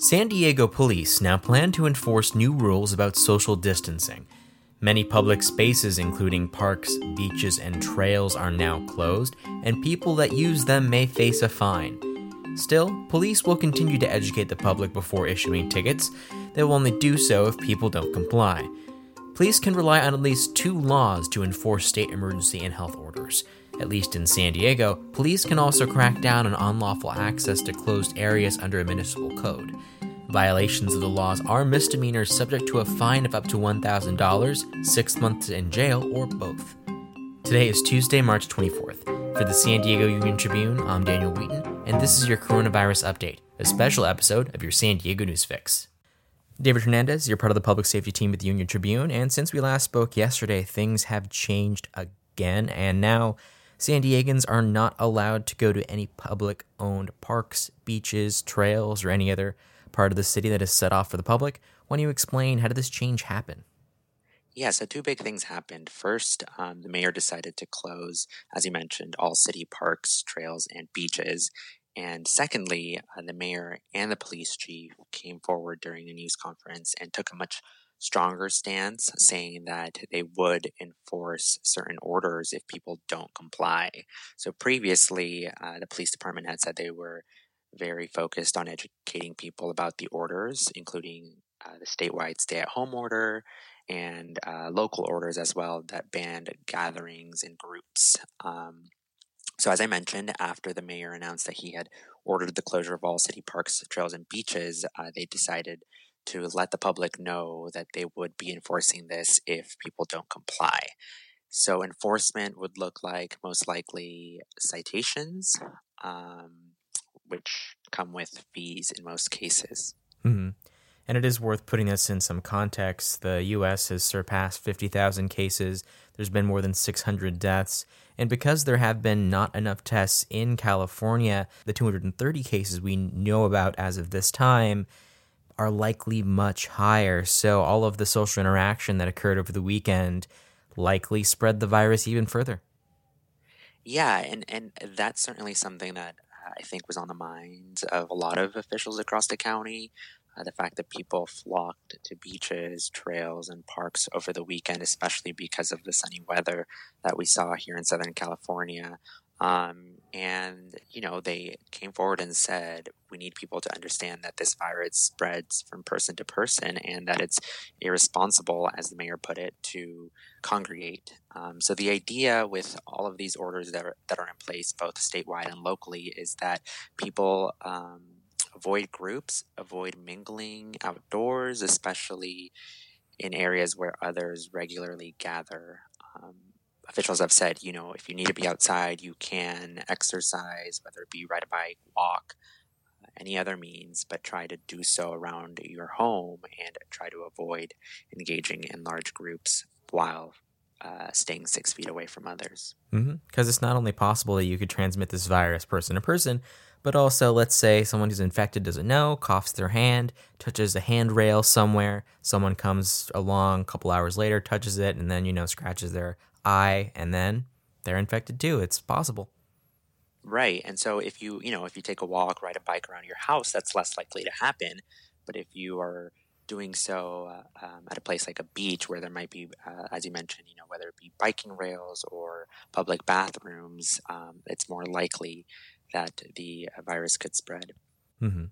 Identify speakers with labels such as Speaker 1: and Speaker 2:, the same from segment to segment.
Speaker 1: San Diego police now plan to enforce new rules about social distancing. Many public spaces, including parks, beaches, and trails, are now closed, and people that use them may face a fine. Still, police will continue to educate the public before issuing tickets. They will only do so if people don't comply. Police can rely on at least two laws to enforce state emergency and health orders. At least in San Diego, police can also crack down on unlawful access to closed areas under a municipal code. Violations of the laws are misdemeanors subject to a fine of up to $1,000, six months in jail, or both. Today is Tuesday, March 24th. For the San Diego Union Tribune, I'm Daniel Wheaton, and this is your coronavirus update, a special episode of your San Diego News Fix. David Hernandez, you're part of the public safety team at the Union Tribune, and since we last spoke yesterday, things have changed again, and now San Diegans are not allowed to go to any public owned parks, beaches, trails, or any other part of the city that is set off for the public. Why don't you explain how did this change happen?
Speaker 2: Yeah, so two big things happened. First, um, the mayor decided to close, as you mentioned, all city parks, trails, and beaches. And secondly, uh, the mayor and the police chief came forward during a news conference and took a much stronger stance, saying that they would enforce certain orders if people don't comply. So previously, uh, the police department had said they were very focused on educating people about the orders, including uh, the statewide stay at home order and uh, local orders as well that banned gatherings in groups. Um, so, as I mentioned, after the mayor announced that he had ordered the closure of all city parks, trails, and beaches, uh, they decided to let the public know that they would be enforcing this if people don't comply. So, enforcement would look like most likely citations, um, which come with fees in most cases.
Speaker 1: Mm-hmm. And it is worth putting this in some context. The U.S. has surpassed 50,000 cases. There's been more than 600 deaths. And because there have been not enough tests in California, the 230 cases we know about as of this time are likely much higher. So all of the social interaction that occurred over the weekend likely spread the virus even further.
Speaker 2: Yeah, and, and that's certainly something that I think was on the minds of a lot of officials across the county. Uh, the fact that people flocked to beaches, trails, and parks over the weekend, especially because of the sunny weather that we saw here in Southern California. Um, and, you know, they came forward and said, we need people to understand that this virus spreads from person to person and that it's irresponsible, as the mayor put it, to congregate. Um, so the idea with all of these orders that are, that are in place, both statewide and locally, is that people um, avoid groups, avoid mingling outdoors, especially in areas where others regularly gather. Officials have said, you know, if you need to be outside, you can exercise, whether it be ride a bike, walk, uh, any other means, but try to do so around your home and try to avoid engaging in large groups while uh, staying six feet away from others.
Speaker 1: Because mm-hmm. it's not only possible that you could transmit this virus person to person, but also let's say someone who's infected doesn't know, coughs their hand, touches a handrail somewhere, someone comes along a couple hours later, touches it, and then, you know, scratches their eye, and then they're infected too. It's possible.
Speaker 2: Right. And so if you, you know, if you take a walk, ride a bike around your house, that's less likely to happen. But if you are doing so uh, um, at a place like a beach where there might be, uh, as you mentioned, you know, whether it be biking rails or public bathrooms, um, it's more likely that the uh, virus could spread.
Speaker 1: Mm-hmm.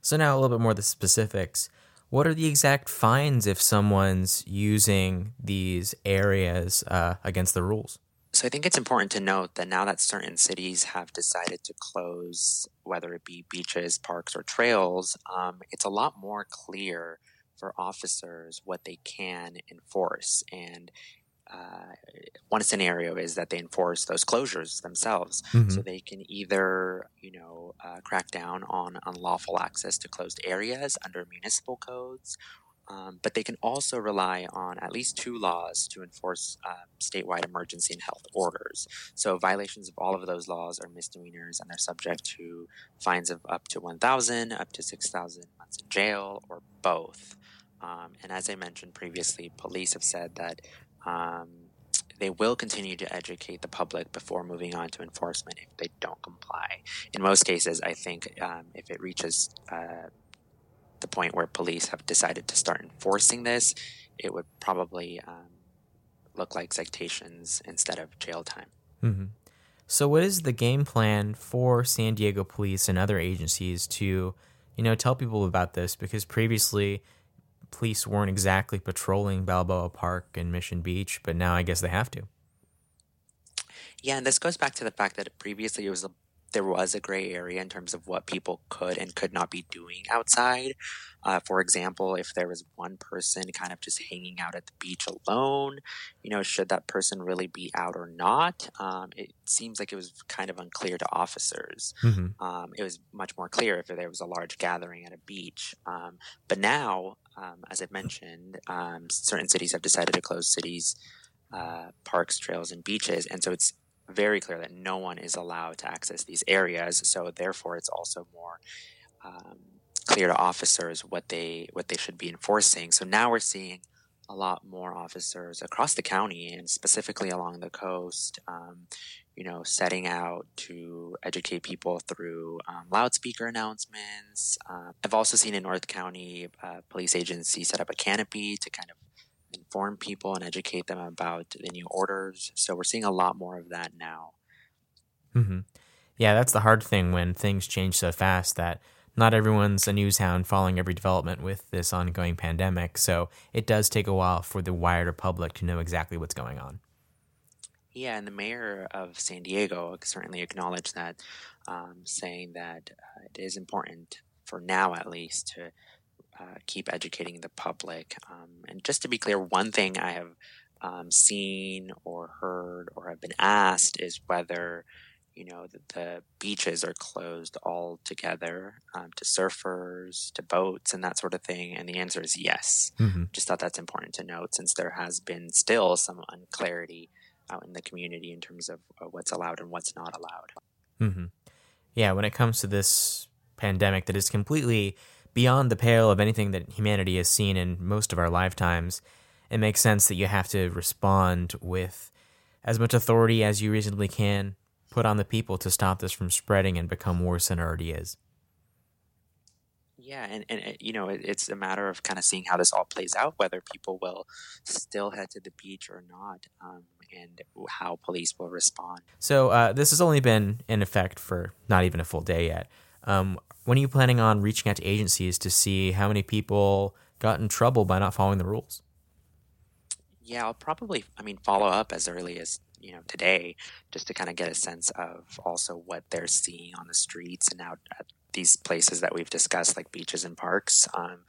Speaker 1: So now a little bit more of the specifics. What are the exact fines if someone's using these areas uh, against the rules?
Speaker 2: So I think it's important to note that now that certain cities have decided to close, whether it be beaches, parks, or trails, um, it's a lot more clear for officers what they can enforce. And uh, one scenario is that they enforce those closures themselves, mm-hmm. so they can either, you know, uh, crack down on unlawful access to closed areas under municipal codes, um, but they can also rely on at least two laws to enforce um, statewide emergency and health orders. So violations of all of those laws are misdemeanors, and they're subject to fines of up to one thousand, up to six thousand months in jail, or both. Um, and as I mentioned previously, police have said that um, they will continue to educate the public before moving on to enforcement if they don't comply. In most cases, I think um, if it reaches uh, the point where police have decided to start enforcing this, it would probably um, look like citations instead of jail time.
Speaker 1: Mm-hmm. So, what is the game plan for San Diego police and other agencies to, you know, tell people about this? Because previously, police weren't exactly patrolling Balboa Park and Mission Beach, but now I guess they have to.
Speaker 2: Yeah, and this goes back to the fact that previously it was a there was a gray area in terms of what people could and could not be doing outside. Uh, for example, if there was one person kind of just hanging out at the beach alone, you know, should that person really be out or not? Um, it seems like it was kind of unclear to officers. Mm-hmm. Um, it was much more clear if there was a large gathering at a beach. Um, but now, um, as I've mentioned, um, certain cities have decided to close cities. Uh, parks, trails, and beaches. And so it's very clear that no one is allowed to access these areas. So therefore, it's also more um, clear to officers what they what they should be enforcing. So now we're seeing a lot more officers across the county and specifically along the coast, um, you know, setting out to educate people through um, loudspeaker announcements. Uh, I've also seen in North County uh, police agency set up a canopy to kind of inform people and educate them about the new orders. So we're seeing a lot more of that now.
Speaker 1: Mm-hmm. Yeah, that's the hard thing when things change so fast that not everyone's a news hound following every development with this ongoing pandemic. So it does take a while for the wider public to know exactly what's going on.
Speaker 2: Yeah, and the mayor of San Diego certainly acknowledged that, um, saying that uh, it is important for now, at least, to uh, keep educating the public. Um, and just to be clear, one thing I have um, seen or heard or have been asked is whether you know the, the beaches are closed altogether um, to surfers, to boats, and that sort of thing. And the answer is yes. Mm-hmm. Just thought that's important to note since there has been still some unclarity out in the community in terms of uh, what's allowed and what's not allowed.
Speaker 1: Mm-hmm. Yeah, when it comes to this pandemic that is completely beyond the pale of anything that humanity has seen in most of our lifetimes, it makes sense that you have to respond with as much authority as you reasonably can put on the people to stop this from spreading and become worse than it already is.
Speaker 2: Yeah, and, and you know, it, it's a matter of kind of seeing how this all plays out, whether people will still head to the beach or not, um, and how police will respond.
Speaker 1: So, uh, this has only been in effect for not even a full day yet. Um, when are you planning on reaching out to agencies to see how many people got in trouble by not following the rules?
Speaker 2: Yeah, I'll probably, I mean, follow up as early as you know today, just to kind of get a sense of also what they're seeing on the streets and out at these places that we've discussed, like beaches and parks. Um,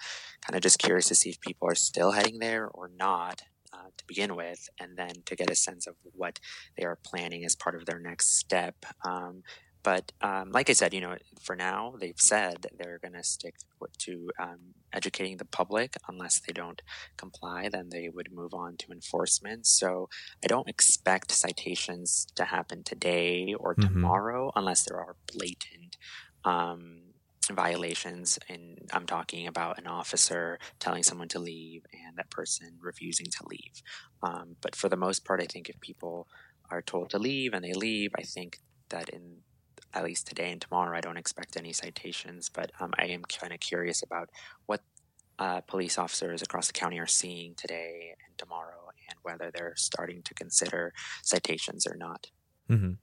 Speaker 2: kind of just curious to see if people are still heading there or not. Uh, to begin with, and then to get a sense of what they are planning as part of their next step. Um, but um, like I said, you know, for now, they've said they're going to stick to um, educating the public. Unless they don't comply, then they would move on to enforcement. So I don't expect citations to happen today or mm-hmm. tomorrow, unless there are blatant um, violations. And I'm talking about an officer telling someone to leave and that person refusing to leave. Um, but for the most part, I think if people are told to leave and they leave, I think that in at least today and tomorrow, I don't expect any citations, but um, I am kind of curious about what uh, police officers across the county are seeing today and tomorrow, and whether they're starting to consider citations or not.
Speaker 1: Mm-hmm.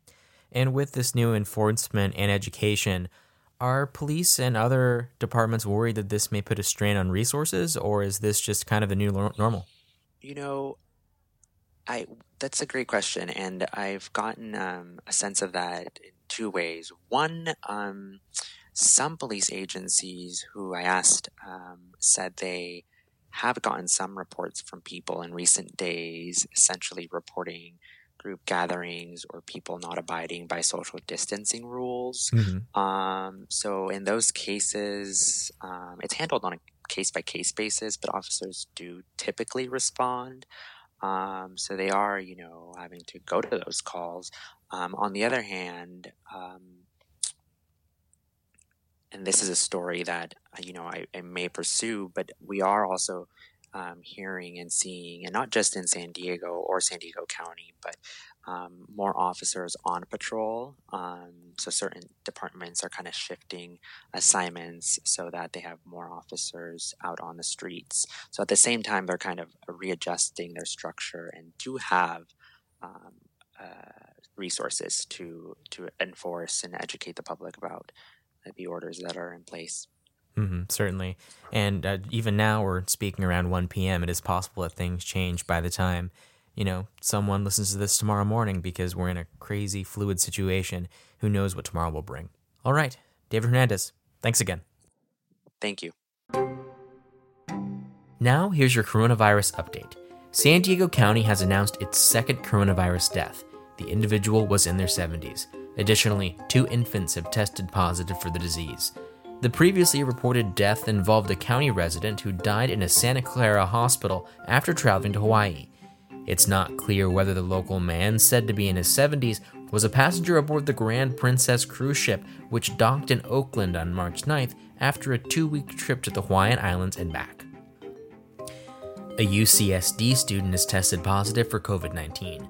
Speaker 1: And with this new enforcement and education, are police and other departments worried that this may put a strain on resources, or is this just kind of the new normal?
Speaker 2: You know, I that's a great question, and I've gotten um, a sense of that two ways. One, um, some police agencies who I asked um, said they have gotten some reports from people in recent days, essentially reporting group gatherings or people not abiding by social distancing rules. Mm-hmm. Um, so in those cases, um, it's handled on a case by case basis, but officers do typically respond. Um, so they are, you know, having to go to those calls. Um, on the other hand, um, and this is a story that uh, you know I, I, may pursue, but we are also um, hearing and seeing, and not just in San Diego or San Diego County, but um, more officers on patrol. Um, so certain departments are kind of shifting assignments so that they have more officers out on the streets. So at the same time, they're kind of readjusting their structure and do have um, uh, resources to to enforce and educate the public about the orders that are in place.
Speaker 1: Mm-hmm, certainly. And uh, even now, we're speaking around 1 p.m. It is possible that things change by the time, you know, someone listens to this tomorrow morning because we're in a crazy, fluid situation. Who knows what tomorrow will bring? All right. David Hernandez, thanks again.
Speaker 2: Thank you.
Speaker 1: Now, here's your coronavirus update. San Diego County has announced its second coronavirus death. The individual was in their 70s. Additionally, two infants have tested positive for the disease. The previously reported death involved a county resident who died in a Santa Clara hospital after traveling to Hawaii. It's not clear whether the local man, said to be in his 70s, was a passenger aboard the Grand Princess cruise ship, which docked in Oakland on March 9th after a two week trip to the Hawaiian Islands and back. A UCSD student is tested positive for COVID 19.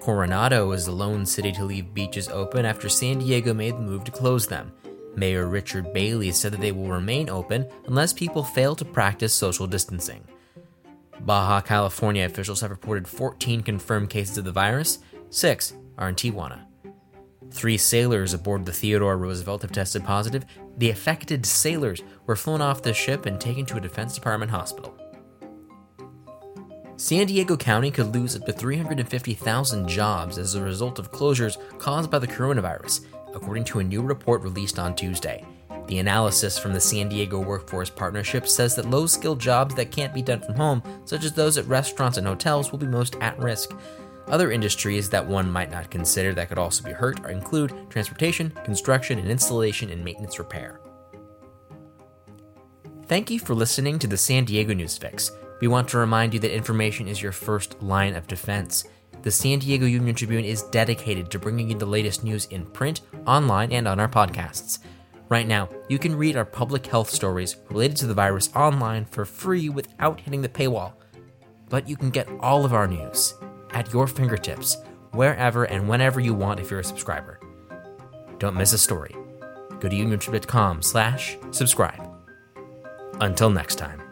Speaker 1: Coronado is the lone city to leave beaches open after San Diego made the move to close them. Mayor Richard Bailey said that they will remain open unless people fail to practice social distancing. Baja California officials have reported 14 confirmed cases of the virus, six are in Tijuana. Three sailors aboard the Theodore Roosevelt have tested positive. The affected sailors were flown off the ship and taken to a Defense Department hospital. San Diego County could lose up to 350,000 jobs as a result of closures caused by the coronavirus, according to a new report released on Tuesday. The analysis from the San Diego Workforce Partnership says that low skilled jobs that can't be done from home, such as those at restaurants and hotels, will be most at risk. Other industries that one might not consider that could also be hurt include transportation, construction, and installation and maintenance repair. Thank you for listening to the San Diego News Fix. We want to remind you that information is your first line of defense. The San Diego Union Tribune is dedicated to bringing you the latest news in print, online, and on our podcasts. Right now, you can read our public health stories related to the virus online for free without hitting the paywall. But you can get all of our news at your fingertips, wherever and whenever you want if you're a subscriber. Don't miss a story. Go to uniontrib.com slash subscribe. Until next time.